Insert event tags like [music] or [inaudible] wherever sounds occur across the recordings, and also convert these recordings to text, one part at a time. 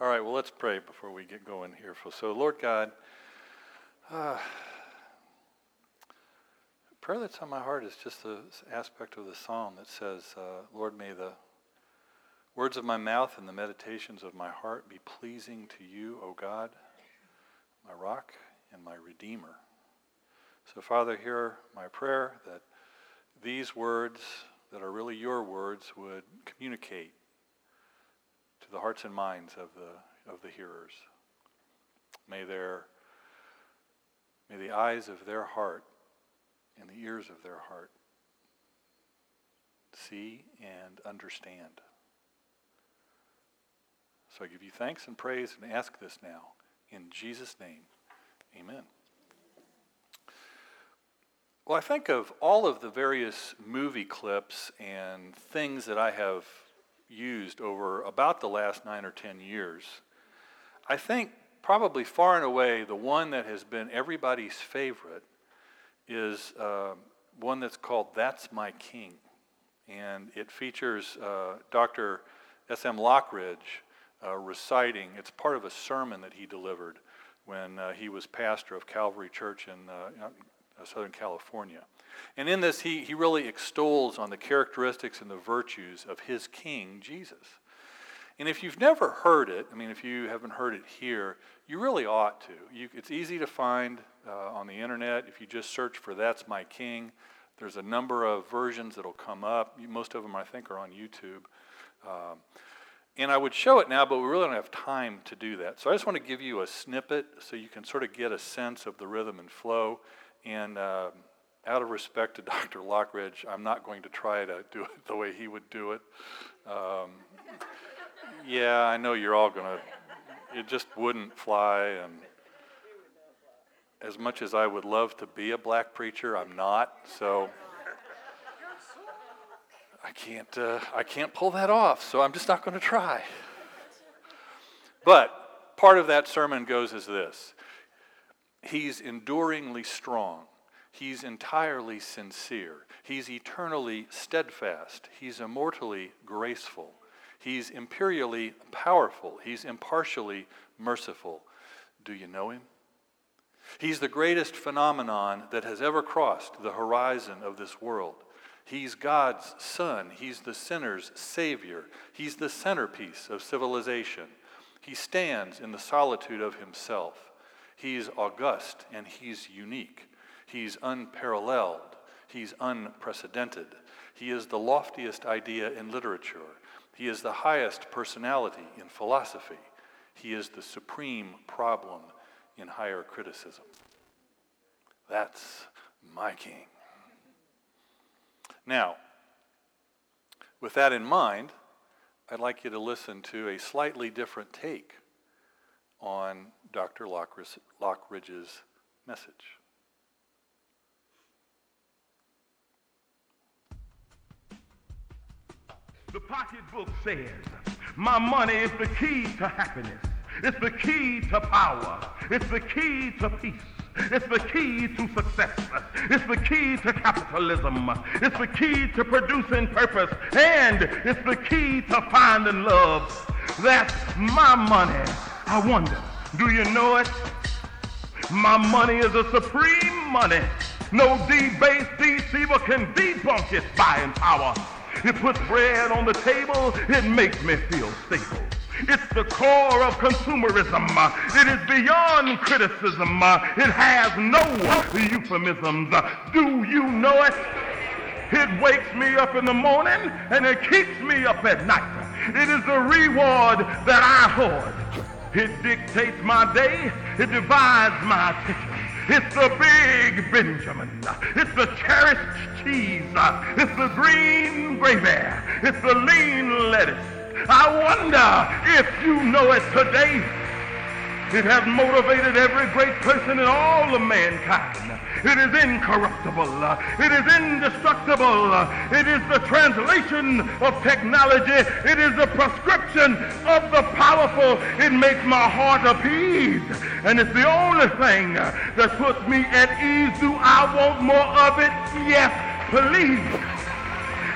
All right, well, let's pray before we get going here. So, Lord God, uh, prayer that's on my heart is just the aspect of the psalm that says, uh, Lord, may the words of my mouth and the meditations of my heart be pleasing to you, O God, my rock and my redeemer. So, Father, hear my prayer that these words that are really your words would communicate to the hearts and minds of the, of the hearers. May, their, may the eyes of their heart and the ears of their heart see and understand. So I give you thanks and praise and ask this now. In Jesus' name, amen. Well, I think of all of the various movie clips and things that I have used over about the last nine or ten years. I think probably far and away the one that has been everybody's favorite is uh, one that's called That's My King. And it features uh, Dr. S.M. Lockridge uh, reciting, it's part of a sermon that he delivered when uh, he was pastor of Calvary Church in uh, Southern California. And in this, he, he really extols on the characteristics and the virtues of his king, Jesus. And if you've never heard it, I mean, if you haven't heard it here, you really ought to. You, it's easy to find uh, on the internet. If you just search for That's My King, there's a number of versions that'll come up. Most of them, I think, are on YouTube. Um, and I would show it now, but we really don't have time to do that. So I just want to give you a snippet so you can sort of get a sense of the rhythm and flow. And uh, out of respect to [laughs] Dr. Lockridge, I'm not going to try to do it the way he would do it. Um, yeah, I know you're all going to, it just wouldn't fly. And as much as I would love to be a black preacher, I'm not. So I can't, uh, I can't pull that off. So I'm just not going to try. But part of that sermon goes as this He's enduringly strong. He's entirely sincere. He's eternally steadfast. He's immortally graceful. He's imperially powerful. He's impartially merciful. Do you know him? He's the greatest phenomenon that has ever crossed the horizon of this world. He's God's Son. He's the sinner's Savior. He's the centerpiece of civilization. He stands in the solitude of himself. He's august and he's unique. He's unparalleled. He's unprecedented. He is the loftiest idea in literature. He is the highest personality in philosophy. He is the supreme problem in higher criticism. That's my king. Now, with that in mind, I'd like you to listen to a slightly different take on Dr. Lockridge's message. The pocketbook says, My money is the key to happiness. It's the key to power. It's the key to peace. It's the key to success. It's the key to capitalism. It's the key to producing purpose. And it's the key to finding love. That's my money. I wonder, do you know it? My money is a supreme money. No debased deceiver can debunk its buying power. It puts bread on the table. It makes me feel stable. It's the core of consumerism. It is beyond criticism. It has no euphemisms. Do you know it? It wakes me up in the morning and it keeps me up at night. It is the reward that I hoard. It dictates my day. It divides my attention. It's the big Benjamin. It's the cherished cheese. It's the green gravy. It's the lean lettuce. I wonder if you know it today. It has motivated every great person in all of mankind. It is incorruptible. It is indestructible. It is the translation of technology. It is the prescription of the powerful. It makes my heart appease. And it's the only thing that puts me at ease. Do I want more of it? Yes, please.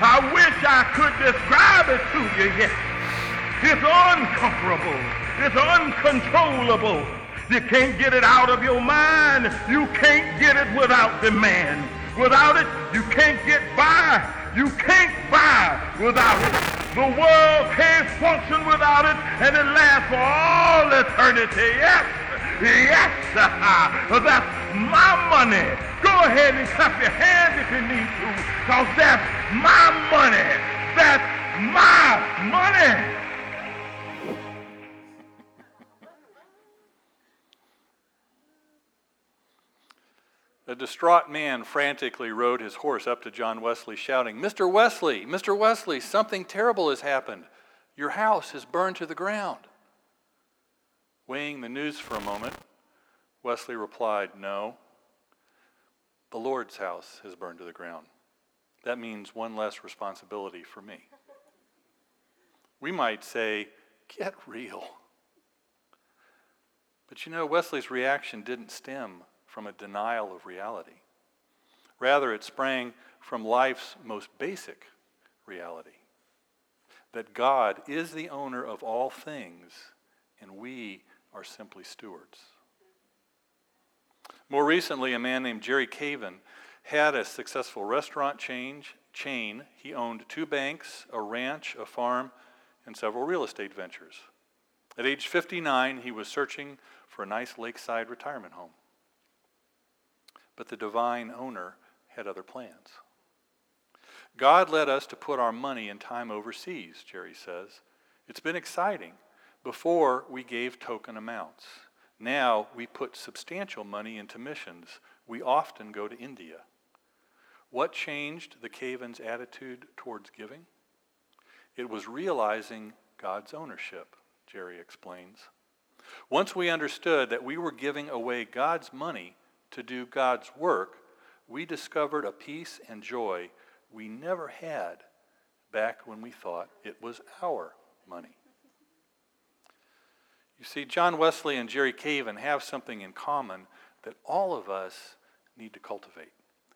I wish I could describe it to you. Yes. It's uncomparable. It's uncontrollable. You can't get it out of your mind. You can't get it without demand. Without it, you can't get by. You can't buy without it. The world can't function without it, and it lasts for all eternity. Yes, yes, [laughs] that's my money. Go ahead and clap your hands if you need to, because that's my money. That's my money. A distraught man frantically rode his horse up to John Wesley, shouting, Mr. Wesley, Mr. Wesley, something terrible has happened. Your house has burned to the ground. Weighing the news for a moment, Wesley replied, No, the Lord's house has burned to the ground. That means one less responsibility for me. We might say, Get real. But you know, Wesley's reaction didn't stem from a denial of reality. Rather, it sprang from life's most basic reality that God is the owner of all things and we are simply stewards. More recently, a man named Jerry Caven had a successful restaurant change, chain. He owned two banks, a ranch, a farm, and several real estate ventures. At age 59, he was searching for a nice lakeside retirement home. But the divine owner had other plans. God led us to put our money and time overseas, Jerry says. It's been exciting. Before, we gave token amounts. Now, we put substantial money into missions. We often go to India. What changed the Caven's attitude towards giving? It was realizing God's ownership, Jerry explains. Once we understood that we were giving away God's money to do God's work, we discovered a peace and joy we never had back when we thought it was our money. You see, John Wesley and Jerry Caven have something in common that all of us need to cultivate,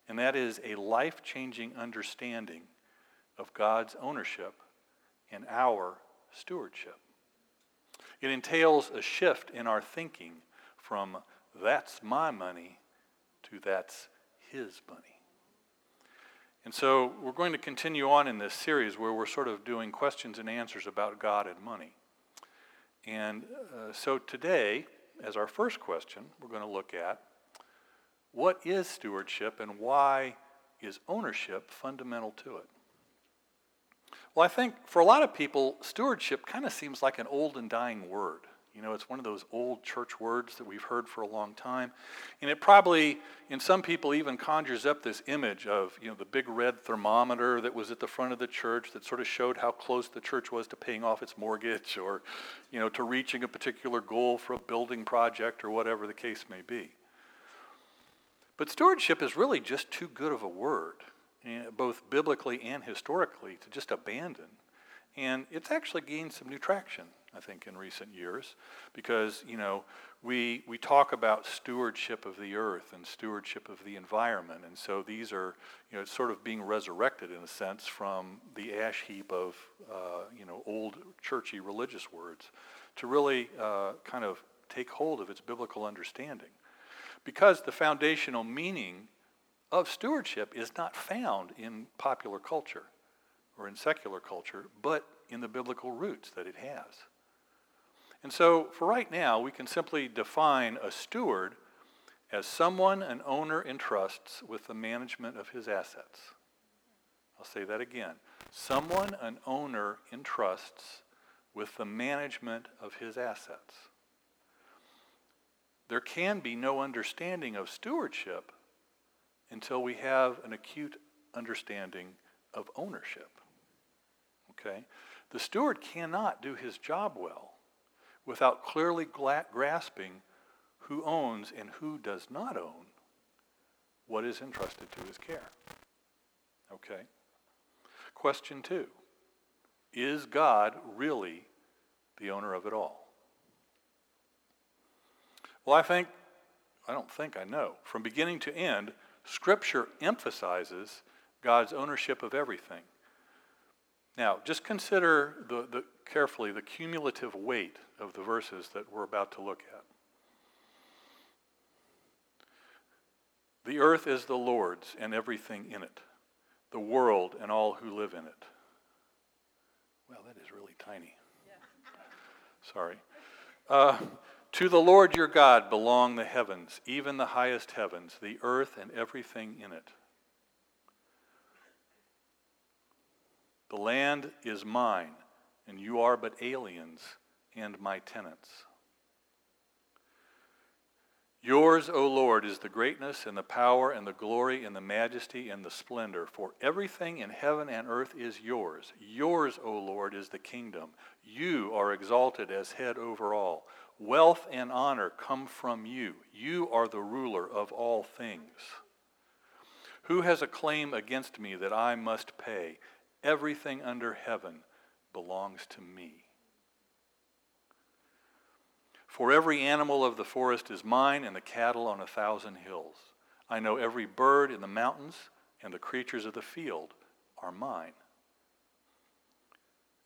and that is a life changing understanding of God's ownership and our stewardship. It entails a shift in our thinking from that's my money to that's his money. And so we're going to continue on in this series where we're sort of doing questions and answers about God and money. And uh, so today, as our first question, we're going to look at what is stewardship and why is ownership fundamental to it? Well, I think for a lot of people, stewardship kind of seems like an old and dying word. You know, it's one of those old church words that we've heard for a long time. And it probably, in some people, even conjures up this image of, you know, the big red thermometer that was at the front of the church that sort of showed how close the church was to paying off its mortgage or, you know, to reaching a particular goal for a building project or whatever the case may be. But stewardship is really just too good of a word, eh, both biblically and historically, to just abandon. And it's actually gained some new traction I think, in recent years, because you know we we talk about stewardship of the earth and stewardship of the environment, and so these are you know sort of being resurrected in a sense from the ash heap of uh, you know old churchy religious words to really uh, kind of take hold of its biblical understanding, because the foundational meaning of stewardship is not found in popular culture or in secular culture, but in the biblical roots that it has. And so, for right now, we can simply define a steward as someone an owner entrusts with the management of his assets. I'll say that again. Someone an owner entrusts with the management of his assets. There can be no understanding of stewardship until we have an acute understanding of ownership. Okay? The steward cannot do his job well without clearly grasping who owns and who does not own what is entrusted to his care. Okay? Question two Is God really the owner of it all? Well, I think, I don't think I know. From beginning to end, Scripture emphasizes God's ownership of everything. Now, just consider the, the, carefully the cumulative weight of the verses that we're about to look at. The earth is the Lord's and everything in it, the world and all who live in it. Well, that is really tiny. Sorry. Uh, to the Lord your God belong the heavens, even the highest heavens, the earth and everything in it. The land is mine, and you are but aliens and my tenants. Yours, O Lord, is the greatness and the power and the glory and the majesty and the splendor, for everything in heaven and earth is yours. Yours, O Lord, is the kingdom. You are exalted as head over all. Wealth and honor come from you. You are the ruler of all things. Who has a claim against me that I must pay? Everything under heaven belongs to me. For every animal of the forest is mine, and the cattle on a thousand hills. I know every bird in the mountains, and the creatures of the field are mine.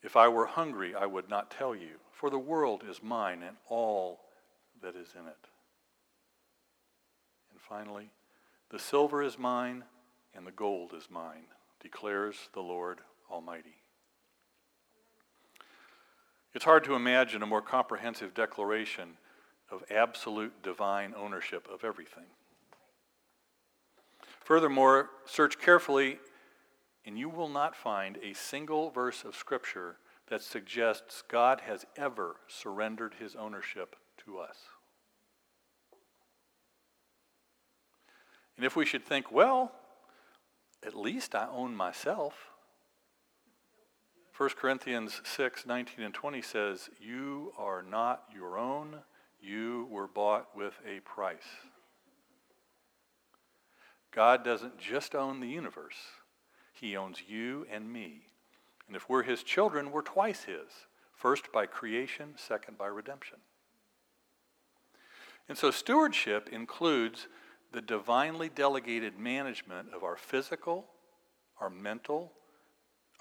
If I were hungry, I would not tell you, for the world is mine and all that is in it. And finally, the silver is mine, and the gold is mine, declares the Lord Almighty. It's hard to imagine a more comprehensive declaration of absolute divine ownership of everything. Furthermore, search carefully, and you will not find a single verse of Scripture that suggests God has ever surrendered his ownership to us. And if we should think, well, at least I own myself. 1 Corinthians 6 19 and 20 says, You are not your own, you were bought with a price. God doesn't just own the universe, He owns you and me. And if we're His children, we're twice His first by creation, second by redemption. And so stewardship includes the divinely delegated management of our physical, our mental,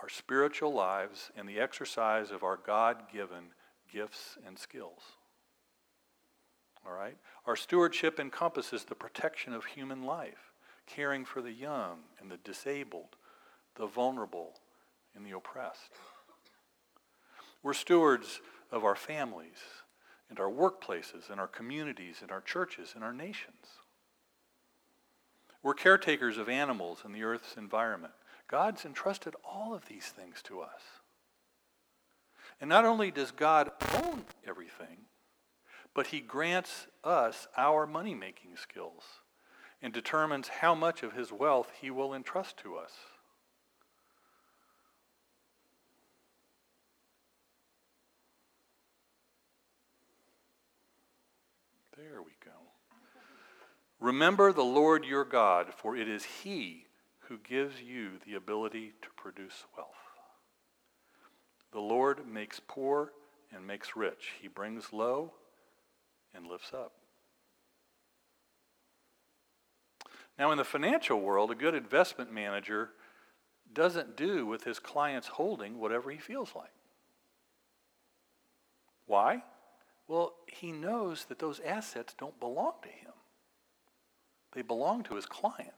our spiritual lives and the exercise of our God given gifts and skills. All right? Our stewardship encompasses the protection of human life, caring for the young and the disabled, the vulnerable and the oppressed. We're stewards of our families and our workplaces and our communities and our churches and our nations. We're caretakers of animals and the earth's environment. God's entrusted all of these things to us. And not only does God own everything, but he grants us our money making skills and determines how much of his wealth he will entrust to us. There we go. Remember the Lord your God, for it is he who gives you the ability to produce wealth. The Lord makes poor and makes rich. He brings low and lifts up. Now, in the financial world, a good investment manager doesn't do with his clients holding whatever he feels like. Why? Well, he knows that those assets don't belong to him, they belong to his client.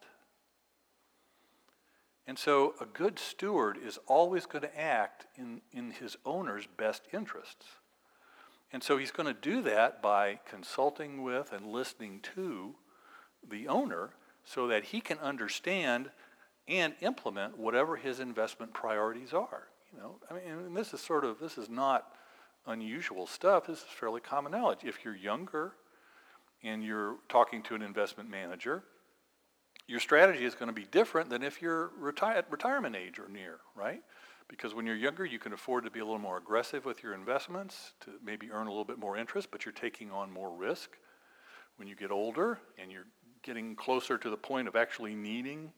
And so a good steward is always going to act in, in his owner's best interests. And so he's going to do that by consulting with and listening to the owner so that he can understand and implement whatever his investment priorities are. You know, I mean, this is sort of this is not unusual stuff. This is fairly common knowledge. If you're younger and you're talking to an investment manager, your strategy is going to be different than if you're reti- at retirement age or near, right? Because when you're younger, you can afford to be a little more aggressive with your investments to maybe earn a little bit more interest, but you're taking on more risk. When you get older and you're getting closer to the point of actually needing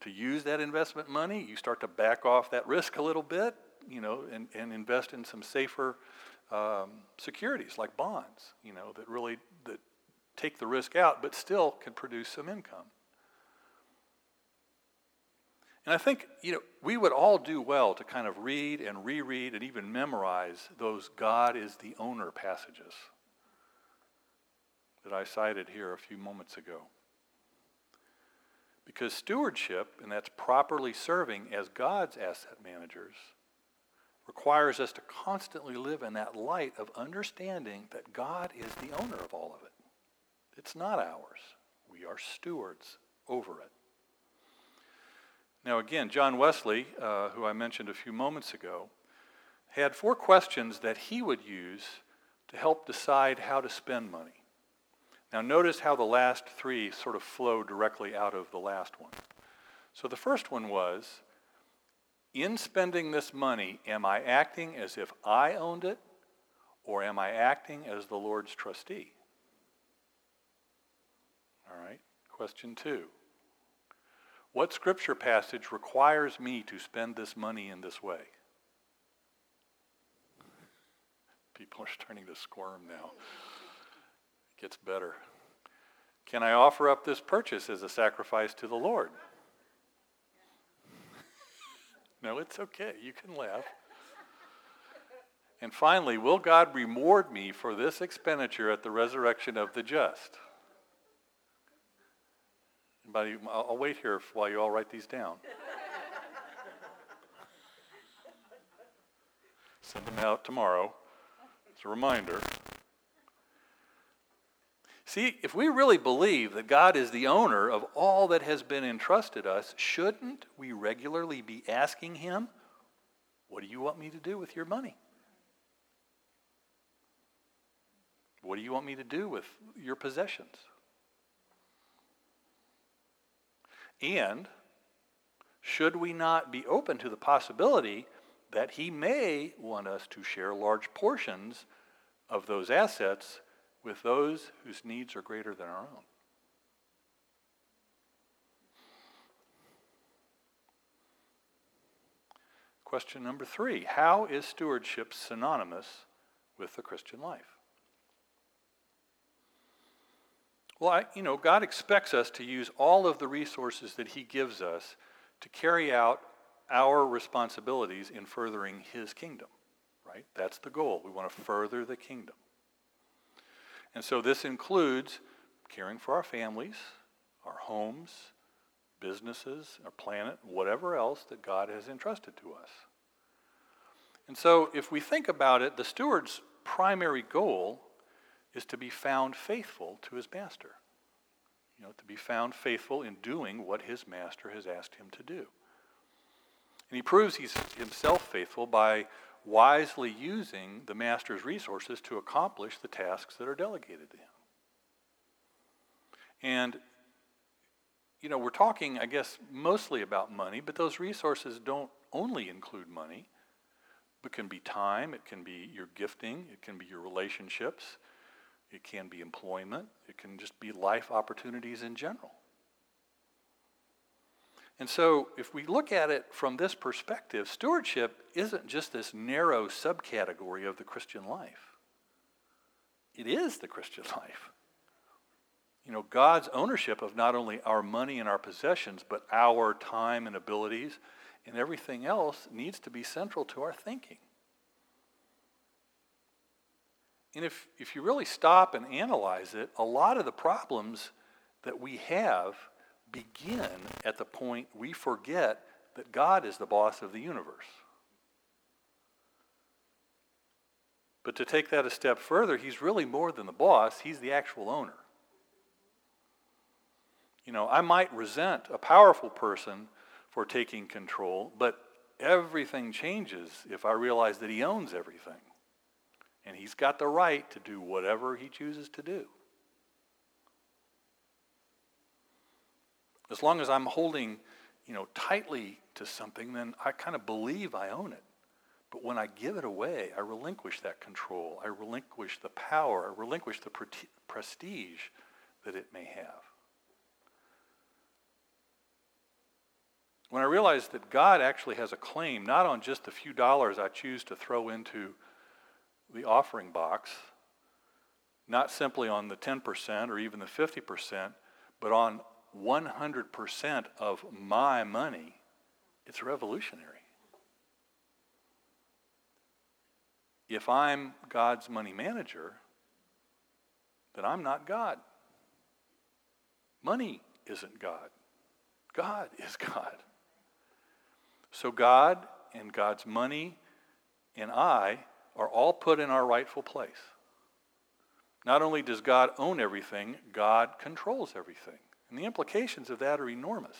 to use that investment money, you start to back off that risk a little bit, you know, and, and invest in some safer um, securities like bonds, you know, that really that take the risk out, but still can produce some income. And I think, you know, we would all do well to kind of read and reread and even memorize those God is the owner passages that I cited here a few moments ago. Because stewardship, and that's properly serving as God's asset managers, requires us to constantly live in that light of understanding that God is the owner of all of it. It's not ours. We are stewards over it. Now, again, John Wesley, uh, who I mentioned a few moments ago, had four questions that he would use to help decide how to spend money. Now, notice how the last three sort of flow directly out of the last one. So, the first one was in spending this money, am I acting as if I owned it, or am I acting as the Lord's trustee? All right, question two. What scripture passage requires me to spend this money in this way? People are starting to squirm now. It gets better. Can I offer up this purchase as a sacrifice to the Lord? [laughs] no, it's okay. You can laugh. And finally, will God reward me for this expenditure at the resurrection of the just? Anybody, I'll wait here while you all write these down. Send them out tomorrow. It's a reminder. See, if we really believe that God is the owner of all that has been entrusted us, shouldn't we regularly be asking Him, What do you want me to do with your money? What do you want me to do with your possessions? And should we not be open to the possibility that He may want us to share large portions of those assets with those whose needs are greater than our own. Question number three How is stewardship synonymous with the Christian life? Well, I, you know, God expects us to use all of the resources that He gives us to carry out our responsibilities in furthering His kingdom, right? That's the goal. We want to further the kingdom. And so this includes caring for our families, our homes, businesses, our planet, whatever else that God has entrusted to us. And so if we think about it, the steward's primary goal is to be found faithful to his master. You know, to be found faithful in doing what his master has asked him to do. And he proves he's himself faithful by wisely using the master's resources to accomplish the tasks that are delegated to him. And, you know, we're talking, I guess, mostly about money, but those resources don't only include money. It can be time, it can be your gifting, it can be your relationships, it can be employment, it can just be life opportunities in general. And so, if we look at it from this perspective, stewardship isn't just this narrow subcategory of the Christian life, it is the Christian [laughs] life. You know, God's ownership of not only our money and our possessions, but our time and abilities and everything else needs to be central to our thinking. And if, if you really stop and analyze it, a lot of the problems that we have begin at the point we forget that God is the boss of the universe. But to take that a step further, he's really more than the boss, he's the actual owner. You know, I might resent a powerful person for taking control, but everything changes if I realize that he owns everything. And he's got the right to do whatever he chooses to do. As long as I'm holding, you know, tightly to something, then I kind of believe I own it. But when I give it away, I relinquish that control. I relinquish the power. I relinquish the prestige that it may have. When I realize that God actually has a claim not on just the few dollars I choose to throw into the offering box, not simply on the 10% or even the 50%, but on 100% of my money it's revolutionary. If I'm God's money manager, then I'm not God. Money isn't God. God is [laughs] God. So God and God's money and I are all put in our rightful place. Not only does God own everything, God controls everything. And the implications of that are enormous.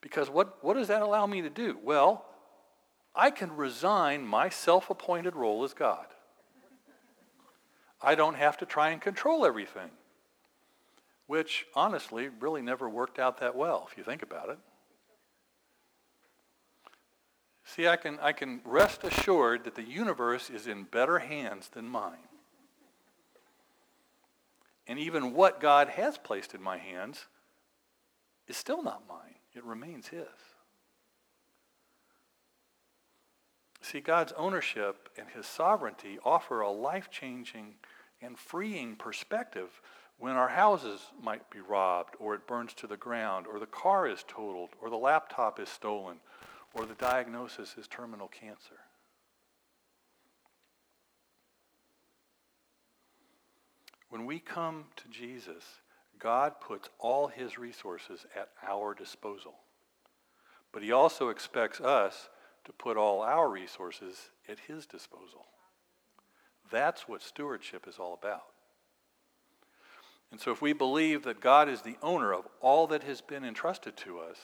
Because what, what does that allow me to do? Well, I can resign my self appointed role as God. I don't have to try and control everything, which honestly really never worked out that well if you think about it. See, I can, I can rest assured that the universe is in better hands than mine. And even what God has placed in my hands is still not mine, it remains His. See, God's ownership and His sovereignty offer a life changing and freeing perspective when our houses might be robbed, or it burns to the ground, or the car is totaled, or the laptop is stolen, or the diagnosis is terminal cancer. When we come to Jesus, God puts all his resources at our disposal. But he also expects us to put all our resources at his disposal. That's what stewardship is all about. And so, if we believe that God is the owner of all that has been entrusted to us,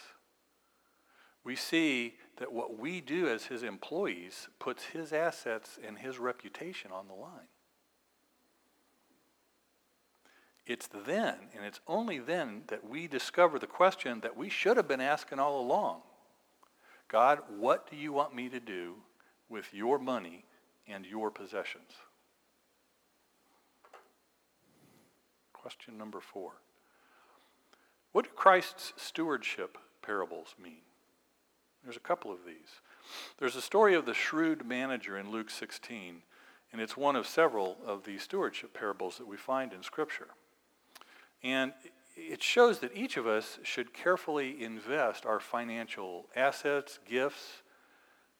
we see that what we do as his employees puts his assets and his reputation on the line. It's then, and it's only then, that we discover the question that we should have been asking all along God, what do you want me to do with your money and your possessions? Question number four What do Christ's stewardship parables mean? There's a couple of these. There's a story of the shrewd manager in Luke 16, and it's one of several of the stewardship parables that we find in Scripture. And it shows that each of us should carefully invest our financial assets, gifts,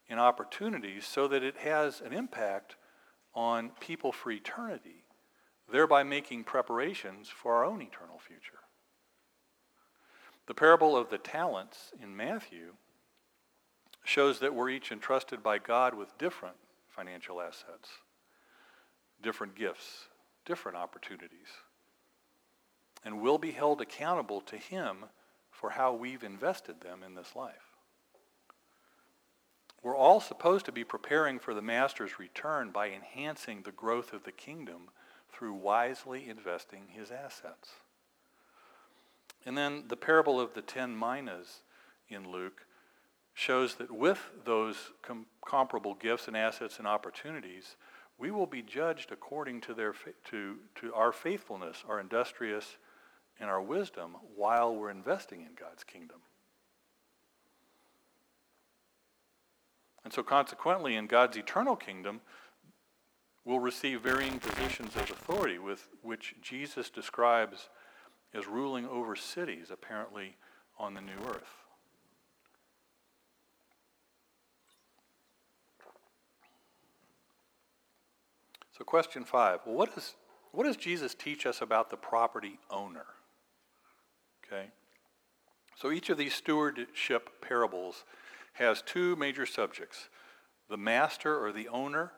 and opportunities so that it has an impact on people for eternity, thereby making preparations for our own eternal future. The parable of the talents in Matthew shows that we're each entrusted by God with different financial assets, different gifts, different opportunities and will be held accountable to Him for how we've invested them in this life. We're all supposed to be preparing for the Master's return by enhancing the growth of the kingdom through wisely investing his assets. And then the parable of the ten minas in Luke shows that with those com- comparable gifts and assets and opportunities, we will be judged according to, their fa- to, to our faithfulness, our industrious and our wisdom while we're investing in God's kingdom. And so, consequently, in God's eternal kingdom, we'll receive varying positions of authority, with which Jesus describes as ruling over cities, apparently on the new earth. So, question five well, what, is, what does Jesus teach us about the property owner? Okay? So each of these stewardship parables has two major subjects the master or the owner,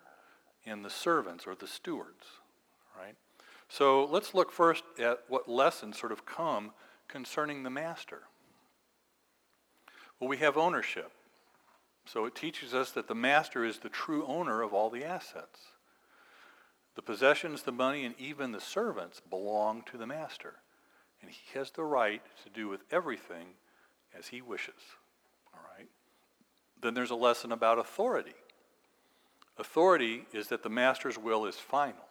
and the servants or the stewards. Right? So let's look first at what lessons sort of come concerning the master. Well, we have ownership. So it teaches us that the master is the true owner of all the assets. The possessions, the money, and even the servants belong to the master and he has the right to do with everything as he wishes. All right? Then there's a lesson about authority. Authority is that the master's will is final.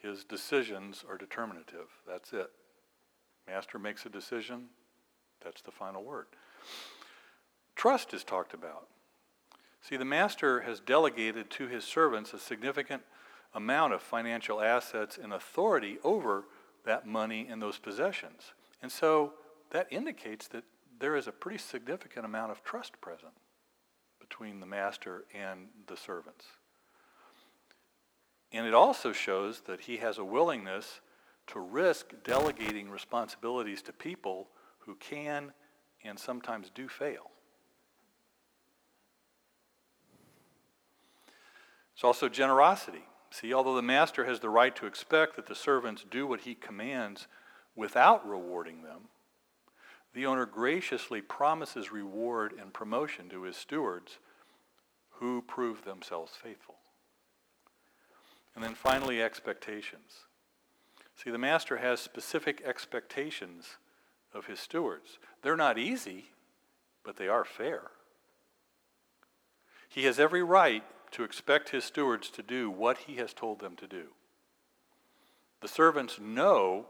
His decisions are determinative. That's it. Master makes a decision, that's the final word. Trust is talked about. See, the master has delegated to his servants a significant amount of financial assets and authority over that money and those possessions. And so that indicates that there is a pretty significant amount of trust present between the master and the servants. And it also shows that he has a willingness to risk delegating responsibilities to people who can and sometimes do fail. It's also generosity. See, although the master has the right to expect that the servants do what he commands without rewarding them, the owner graciously promises reward and promotion to his stewards who prove themselves faithful. And then finally, expectations. See, the master has specific expectations of his stewards. They're not easy, but they are fair. He has every right to expect his stewards to do what he has told them to do. The servants know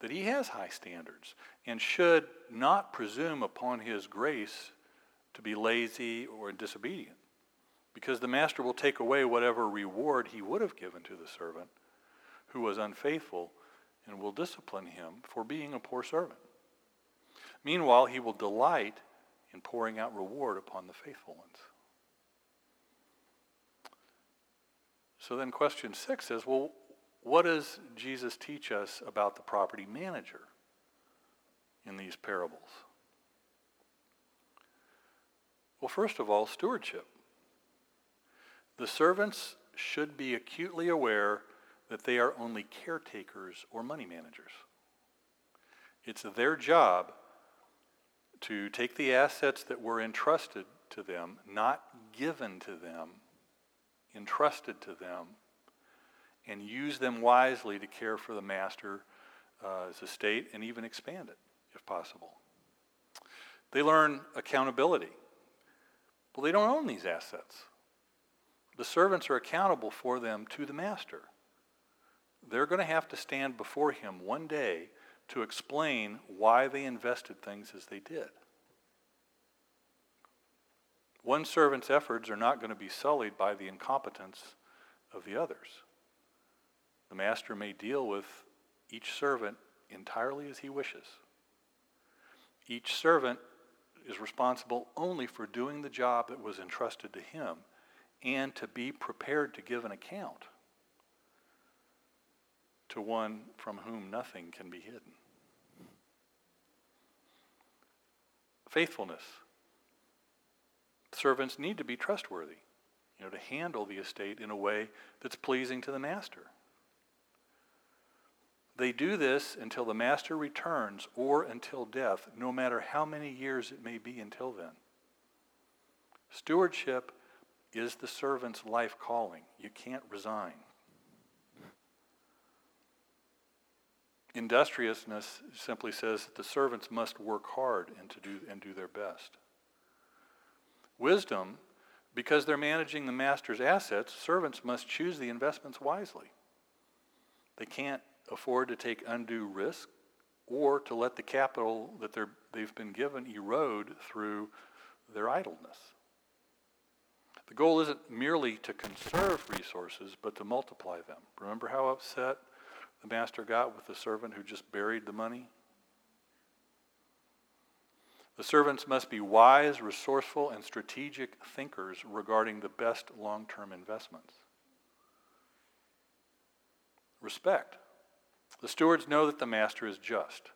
that he has high standards and should not presume upon his grace to be lazy or disobedient because the master will take away whatever reward he would have given to the servant who was unfaithful and will discipline him for being a poor servant. Meanwhile, he will delight in pouring out reward upon the faithful ones. So then, question six is well, what does Jesus teach us about the property manager in these parables? Well, first of all, stewardship. The servants should be acutely aware that they are only caretakers or money managers. It's their job to take the assets that were entrusted to them, not given to them, entrusted to them, and use them wisely to care for the master's uh, estate and even expand it if possible. They learn accountability. Well, they don't own these assets. The servants are accountable for them to the master. They're going to have to stand before him one day to explain why they invested things as they did. One servant's efforts are not going to be sullied by the incompetence of the others. The master may deal with each servant entirely as he wishes. Each servant is responsible only for doing the job that was entrusted to him and to be prepared to give an account to one from whom nothing can be hidden. Faithfulness. Servants need to be trustworthy, you know, to handle the estate in a way that's pleasing to the master. They do this until the master returns or until death, no matter how many years it may be until then. Stewardship is the servant's life calling. You can't resign. Industriousness simply says that the servants must work hard and, to do, and do their best. Wisdom, because they're managing the master's assets, servants must choose the investments wisely. They can't afford to take undue risk or to let the capital that they've been given erode through their idleness. The goal isn't merely to conserve resources, but to multiply them. Remember how upset the master got with the servant who just buried the money? The servants must be wise, resourceful, and strategic thinkers regarding the best long term investments. Respect. The stewards know that the master is just.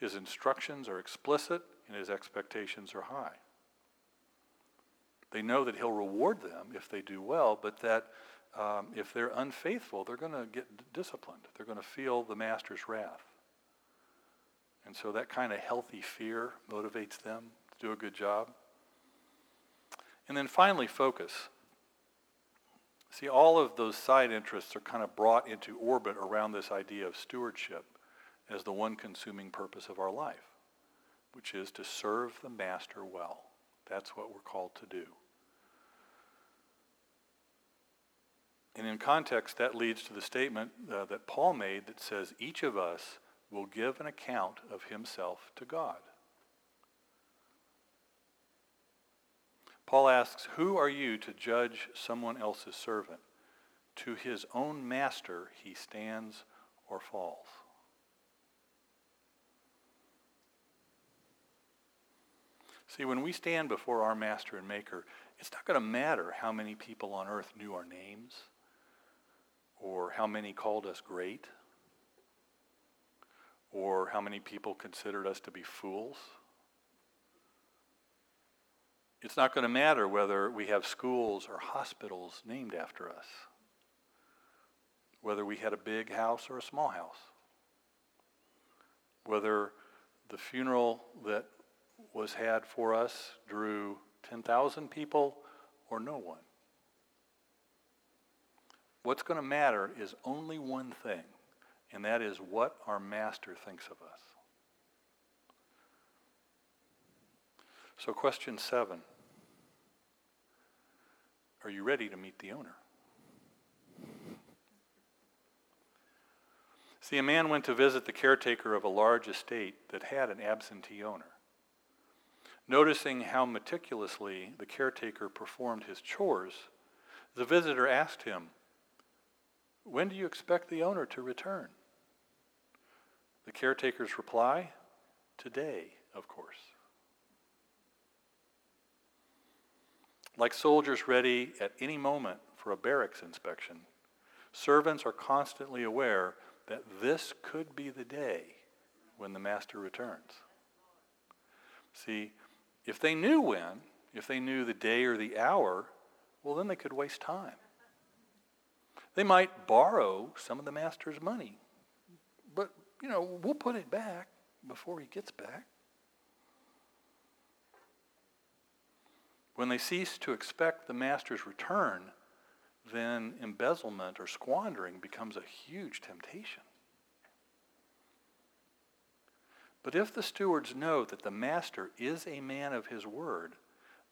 His instructions are explicit and his expectations are high. They know that he'll reward them if they do well, but that um, if they're unfaithful, they're going to get disciplined. They're going to feel the master's wrath. And so that kind of healthy fear motivates them to do a good job. And then finally, focus. See, all of those side interests are kind of brought into orbit around this idea of stewardship as the one consuming purpose of our life, which is to serve the master well. That's what we're called to do. And in context, that leads to the statement uh, that Paul made that says, each of us will give an account of himself to God. Paul asks, Who are you to judge someone else's servant? To his own master he stands or falls. See, when we stand before our master and maker, it's not going to matter how many people on earth knew our names or how many called us great or how many people considered us to be fools. It's not going to matter whether we have schools or hospitals named after us, whether we had a big house or a small house, whether the funeral that was had for us drew 10,000 people or no one. What's going to matter is only one thing, and that is what our master thinks of us. So, question seven Are you ready to meet the owner? See, a man went to visit the caretaker of a large estate that had an absentee owner. Noticing how meticulously the caretaker performed his chores, the visitor asked him, When do you expect the owner to return? The caretaker's reply, Today, of course. Like soldiers ready at any moment for a barracks inspection, servants are constantly aware that this could be the day when the master returns. See, if they knew when, if they knew the day or the hour, well, then they could waste time. They might borrow some of the master's money, you know, we'll put it back before he gets back. When they cease to expect the master's return, then embezzlement or squandering becomes a huge temptation. But if the stewards know that the master is a man of his word,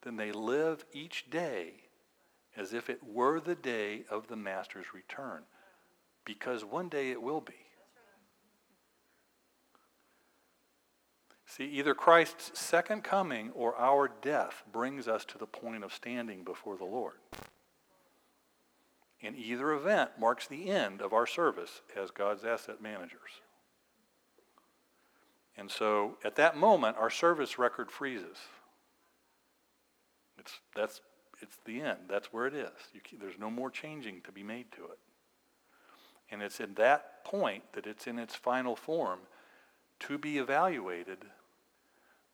then they live each day as if it were the day of the master's return, because one day it will be. See, either Christ's second coming or our death brings us to the point of standing before the Lord. And either event marks the end of our service as God's asset managers. And so at that moment, our service record freezes. It's, that's, it's the end. That's where it is. You, there's no more changing to be made to it. And it's in that point that it's in its final form to be evaluated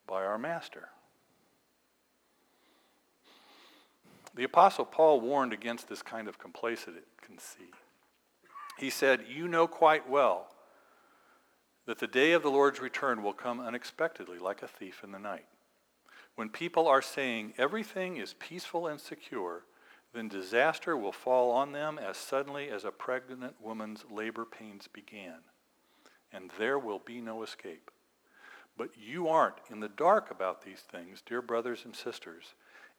by our Master. The Apostle Paul warned against this kind of complacency. He said, You know quite well that the day of the Lord's return will come unexpectedly, like a thief in the night. When people are saying everything is peaceful and secure, then disaster will fall on them as suddenly as a pregnant woman's labor pains began, and there will be no escape. But you aren't in the dark about these things, dear brothers and sisters,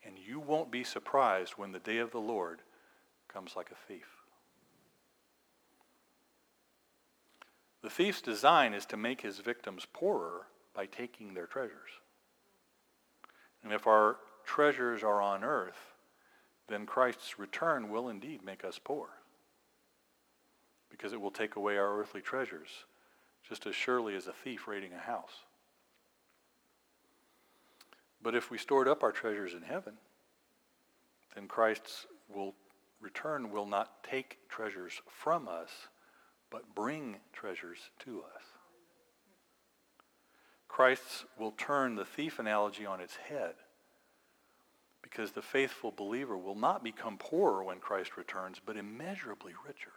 and you won't be surprised when the day of the Lord comes like a thief. The thief's design is to make his victims poorer by taking their treasures. And if our treasures are on earth, then Christ's return will indeed make us poor. Because it will take away our earthly treasures, just as surely as a thief raiding a house. But if we stored up our treasures in heaven, then Christ's will, return will not take treasures from us, but bring treasures to us. Christ's will turn the thief analogy on its head because the faithful believer will not become poorer when Christ returns, but immeasurably richer.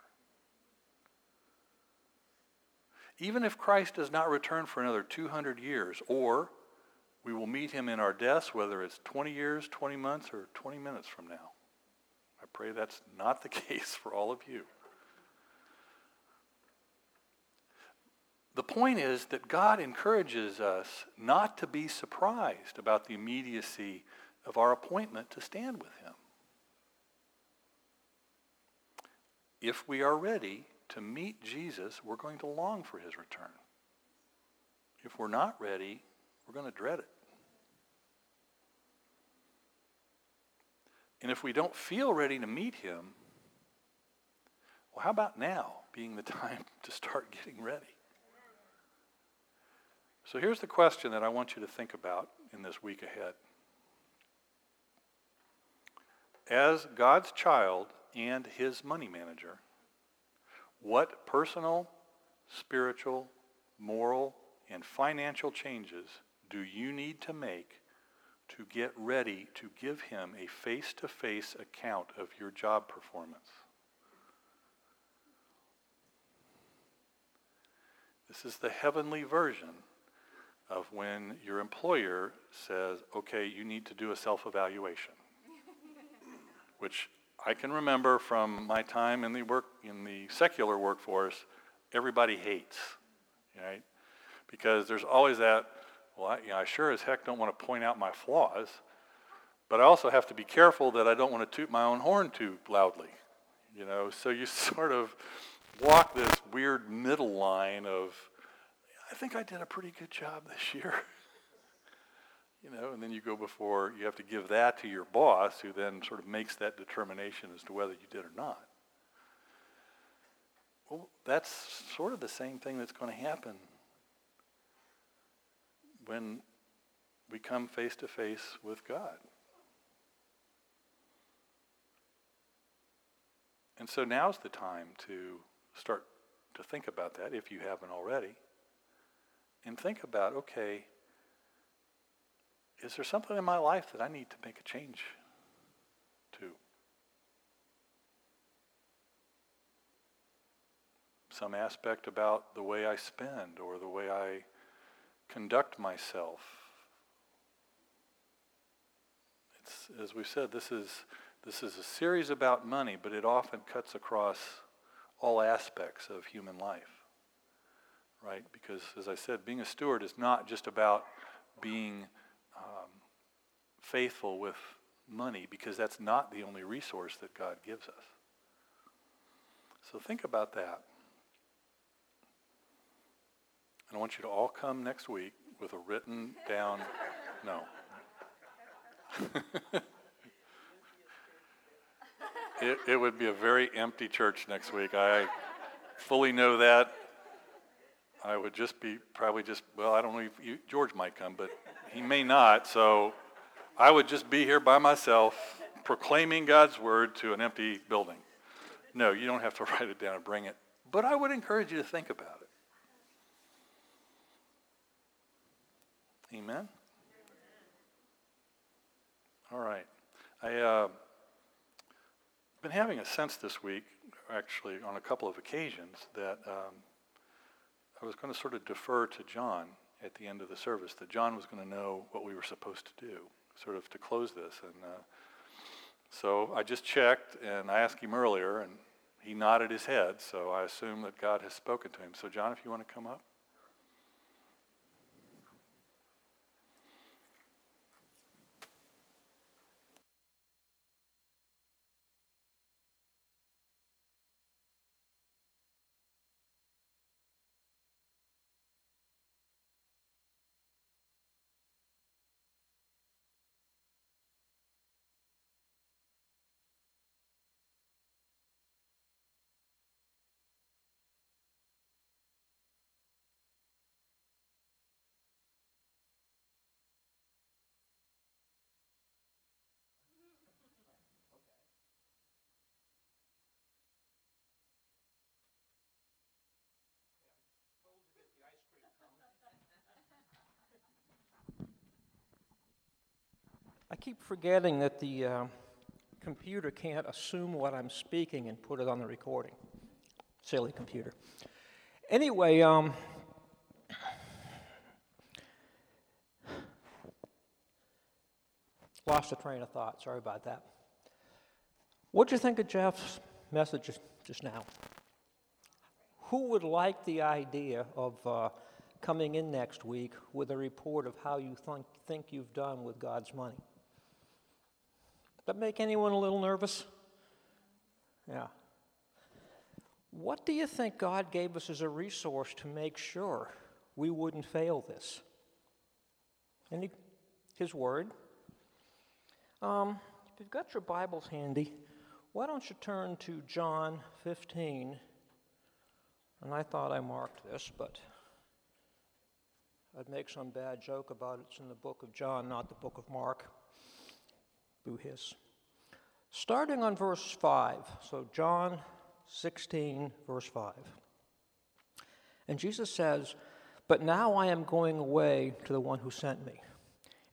Even if Christ does not return for another 200 years, or we will meet him in our deaths, whether it's 20 years, 20 months, or 20 minutes from now. I pray that's not the [laughs] case for all of you. The point is that God encourages us not to be surprised about the immediacy of our appointment to stand with Him. If we are ready to meet Jesus, we're going to long for His return. If we're not ready, we're going to dread it. And if we don't feel ready to meet Him, well, how about now being the [laughs] time to start getting ready? So here's the question that I want you to think about in this week ahead. As God's child and his money manager, what personal, spiritual, moral, and financial changes do you need to make to get ready to give him a face-to-face account of your job performance? This is the heavenly version of when your employer says, okay, you need to do a self-evaluation, [laughs] which I can remember from my time in the work in the secular workforce, everybody hates, right? Because there's always that, well, I, you know, I sure as heck don't want to point out my flaws, but I also have to be careful that I don't want to toot my own horn too loudly, you know. So you [laughs] sort of walk this weird middle line of, I think I did a pretty good job this year. [laughs] you know, and then you go before, you have to give that to your boss who then sort of makes that determination as to whether you did or not. Well, that's sort of the same thing that's going to happen when we come face to face with God. And so now's the time to start to think about that if you haven't already. And think about okay, is there something in my life that I need to make a change to? Some aspect about the way I spend or the way I conduct myself. It's, as we said, this is, this is a series about money, but it often cuts across all aspects of human life, right? Because, as I said, being a steward is not just about being um, faithful with money, because that's not the only resource that God gives us. So think about that. And I want you to all come next week with a written down, no. [laughs] it, it would be a very empty church next week. I fully know that. I would just be probably just, well, I don't know if you, George might come, but he may not. So I would just be here by myself proclaiming God's word to an empty building. No, you don't have to [laughs] write it down and bring it. But I would encourage you to think about it. Amen? All right. I, uh, been having a sense this week, actually, on a couple of occasions, that um, I was going to sort of defer to John at the end of the service, that John was going to know what we were supposed to do, sort of to close this. And uh, so I just checked, and I asked him earlier, and he nodded his head, so I assume that God has spoken to him. So, John, if you want to come up. Keep forgetting that the uh, computer can't assume what I'm speaking and put it on the recording. Silly computer. Anyway, um, lost a train of thought. Sorry about that. What'd you think of Jeff's message just now? Who would like the idea of uh, coming in next week with a report of how you th- think you've done with God's money? Does that make anyone a little nervous? Yeah. What do you think God gave us as a resource to make sure we wouldn't fail this? Any, His Word. Um, if you've got your Bibles handy, why don't you turn to John 15? And I thought I marked this, but I'd make some bad joke about it. It's in the book of John, not the book of Mark. Boo hiss. Starting on verse 5, so John 16, verse 5. And Jesus says, But now I am going away to the one who sent me.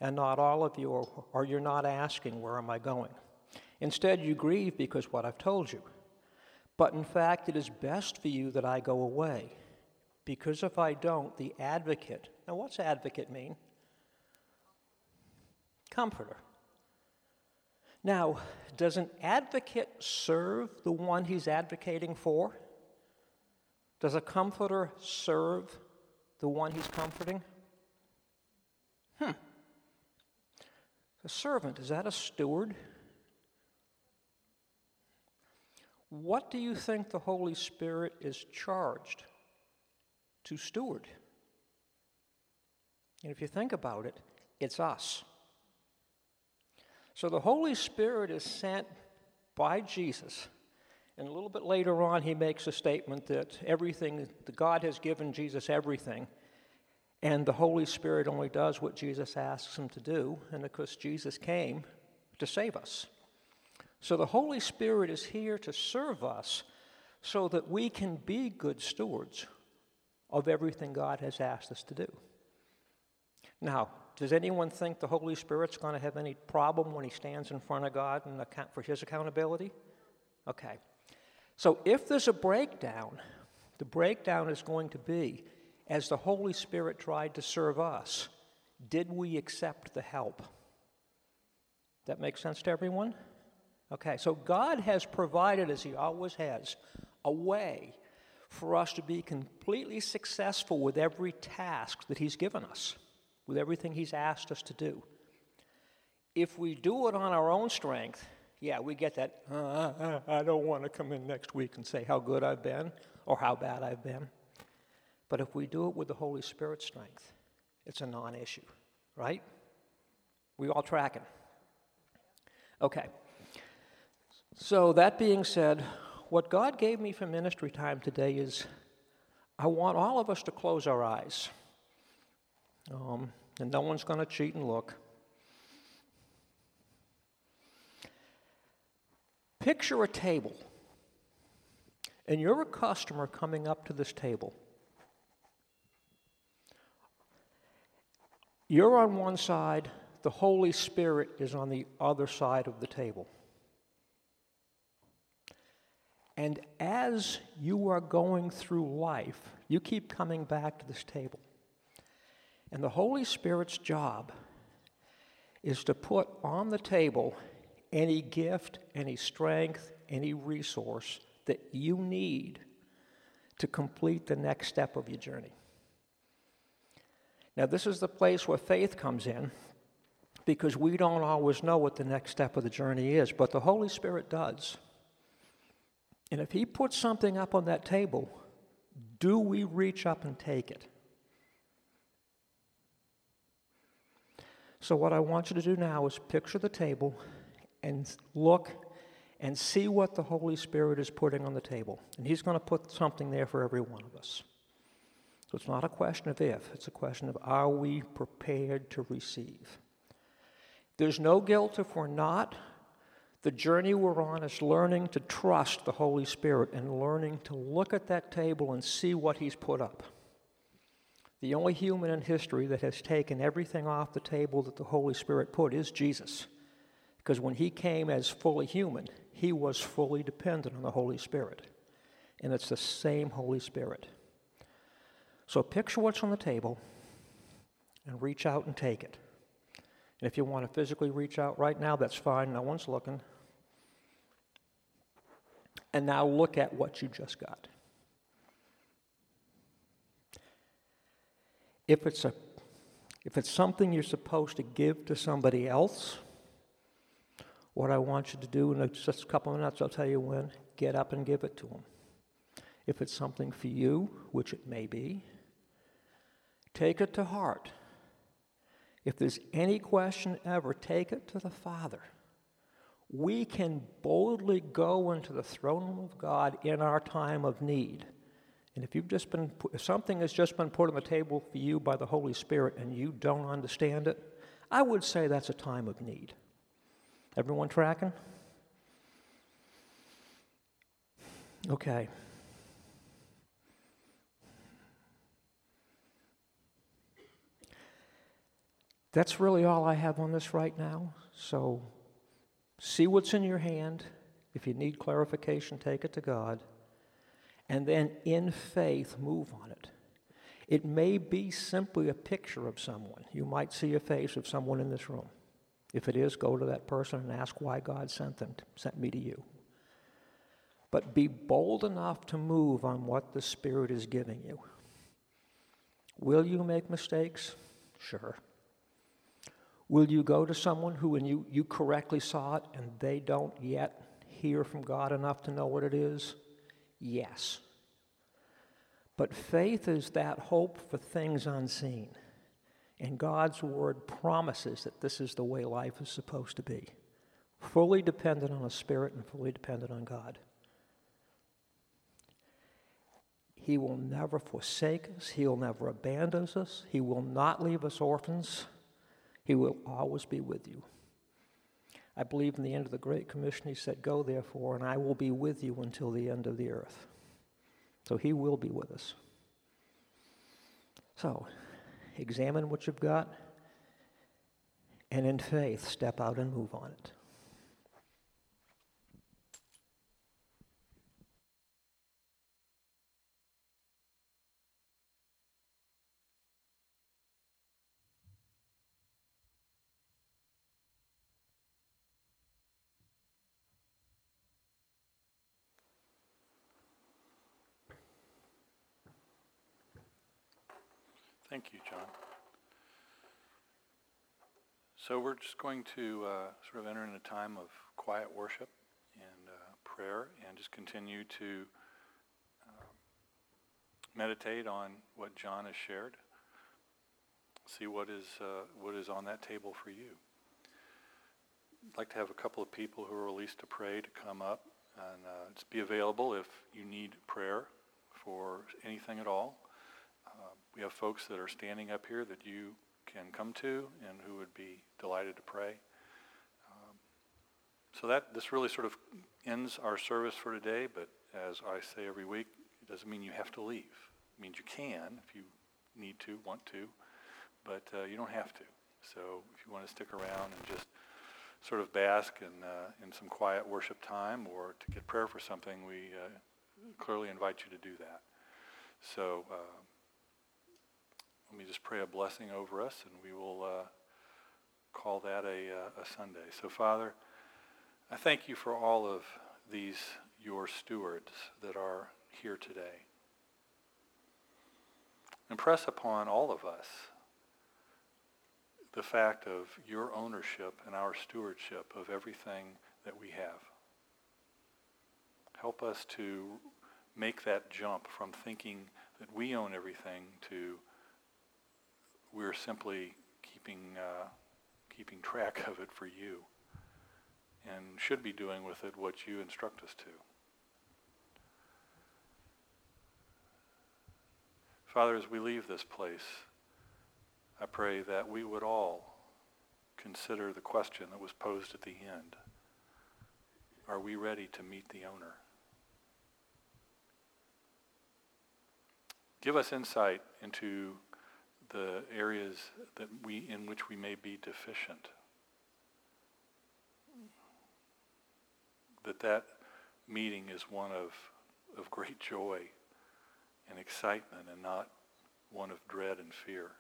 And not all of you, are, or you're not asking, Where am I going? Instead, you grieve because what I've told you. But in fact, it is best for you that I go away. Because if I don't, the advocate, now what's advocate mean? Comforter. Now, does an advocate serve the one he's advocating for? Does a comforter serve the one he's comforting? Hmm. A servant, is that a steward? What do you think the Holy Spirit is charged to steward? And if you think about it, it's us. So the Holy Spirit is sent by Jesus. And a little bit later on, he makes a statement that everything, that God has given Jesus everything, and the Holy Spirit only does what Jesus asks him to do. And of course, Jesus came to save us. So the Holy Spirit is here to serve us so that we can be good stewards of everything God has asked us to do. Now, does anyone think the Holy Spirit's going to have any problem when he stands in front of God and account for his accountability? Okay. So if there's a breakdown, the breakdown is going to be as the Holy Spirit tried to serve us, did we accept the help? That makes sense to everyone? Okay, so God has provided, as He always has, a way for us to be completely successful with every task that He's given us with everything He's asked us to do. If we do it on our own strength, yeah, we get that, uh, I don't want to come in next week and say how good I've been or how bad I've been. But if we do it with the Holy Spirit's strength, it's a non issue, right? We all track tracking. Okay. So, that being said, what God gave me for ministry time today is I want all of us to close our eyes. Um, and no one's going to cheat and look. Picture a table, and you're a customer coming up to this table. You're on one side, the Holy Spirit is on the other side of the table. And as you are going through life, you keep coming back to this table. And the Holy Spirit's job is to put on the table any gift, any strength, any resource that you need to complete the next step of your journey. Now, this is the place where faith comes in because we don't always know what the next step of the journey is, but the Holy Spirit does. And if He puts something up on that table, do we reach up and take it? So, what I want you to do now is picture the table and look and see what the Holy Spirit is putting on the table. And He's going to put something there for every one of us. So, it's not a question of if, it's a question of are we prepared to receive? There's no guilt if we're not. The journey we're on is learning to trust the Holy Spirit and learning to look at that table and see what He's put up. The only human in history that has taken everything off the table that the Holy Spirit put is Jesus. Because when he came as fully human, he was fully dependent on the Holy Spirit. And it's the same Holy Spirit. So picture what's on the table and reach out and take it. And if you want to physically reach out right now, that's fine. No one's looking. And now look at what you just got. If it's, a, if it's something you're supposed to give to somebody else, what I want you to do in just a couple of minutes, I'll tell you when, get up and give it to them. If it's something for you, which it may be, take it to heart. If there's any question ever, take it to the Father. We can boldly go into the throne of God in our time of need And if you've just been, if something has just been put on the table for you by the Holy Spirit and you don't understand it, I would say that's a time of need. Everyone tracking? Okay. That's really all I have on this right now. So see what's in your hand. If you need clarification, take it to God. And then in faith, move on it. It may be simply a picture of someone. You might see a face of someone in this room. If it is, go to that person and ask why God sent them, sent me to you. But be bold enough to move on what the Spirit is giving you. Will you make mistakes? Sure. Will you go to someone who, when you, you correctly saw it and they don't yet hear from God enough to know what it is? Yes. But faith is that hope for things unseen. And God's word promises that this is the way life is supposed to be fully dependent on the Spirit and fully dependent on God. He will never forsake us, He will never abandon us, He will not leave us orphans. He will always be with you. I believe in the end of the Great Commission, He said, Go therefore, and I will be with you until the end of the earth. So He will be with us. So, examine what you've got, and in faith, step out and move on it. Thank you, John. So we're just going to uh, sort of enter in a time of quiet worship and uh, prayer and just continue to uh, meditate on what John has shared. See what is, uh, what is on that table for you. I'd like to have a couple of people who are released to pray to come up and uh, just be available if you need prayer for anything at all. We have folks that are standing up here that you can come to and who would be delighted to pray. Um, so that this really sort of ends our service for today, but as I say every week, it doesn't mean you have to leave. It means you can if you need to, want to, but uh, you don't have to. So if you want to stick around and just sort of bask in, uh, in some quiet worship time or to get prayer for something, we uh, clearly invite you to do that. So uh, let me just pray a blessing over us, and we will uh, call that a, uh, a Sunday. So, Father, I thank you for all of these, your stewards that are here today. Impress upon all of us the fact of your ownership and our stewardship of everything that we have. Help us to make that jump from thinking that we own everything to we're simply keeping, uh, keeping track of it for you and should be doing with it what you instruct us to. Father, as we leave this place, I pray that we would all consider the question that was posed at the end. Are we ready to meet the owner? Give us insight into the areas that we, in which we may be deficient. That that meeting is one of, of great joy and excitement and not one of dread and fear.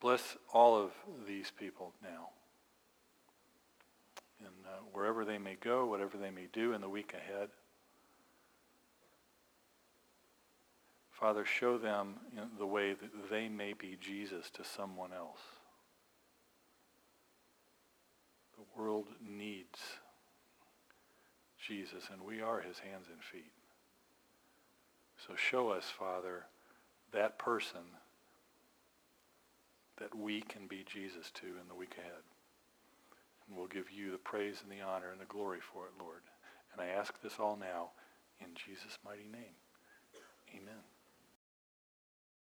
Bless all of these people now. And uh, wherever they may go, whatever they may do in the week ahead. Father, show them the way that they may be Jesus to someone else. The world needs Jesus, and we are his hands and feet. So show us, Father, that person that we can be Jesus to in the week ahead. And we'll give you the praise and the honor and the glory for it, Lord. And I ask this all now In Jesus' mighty name, amen.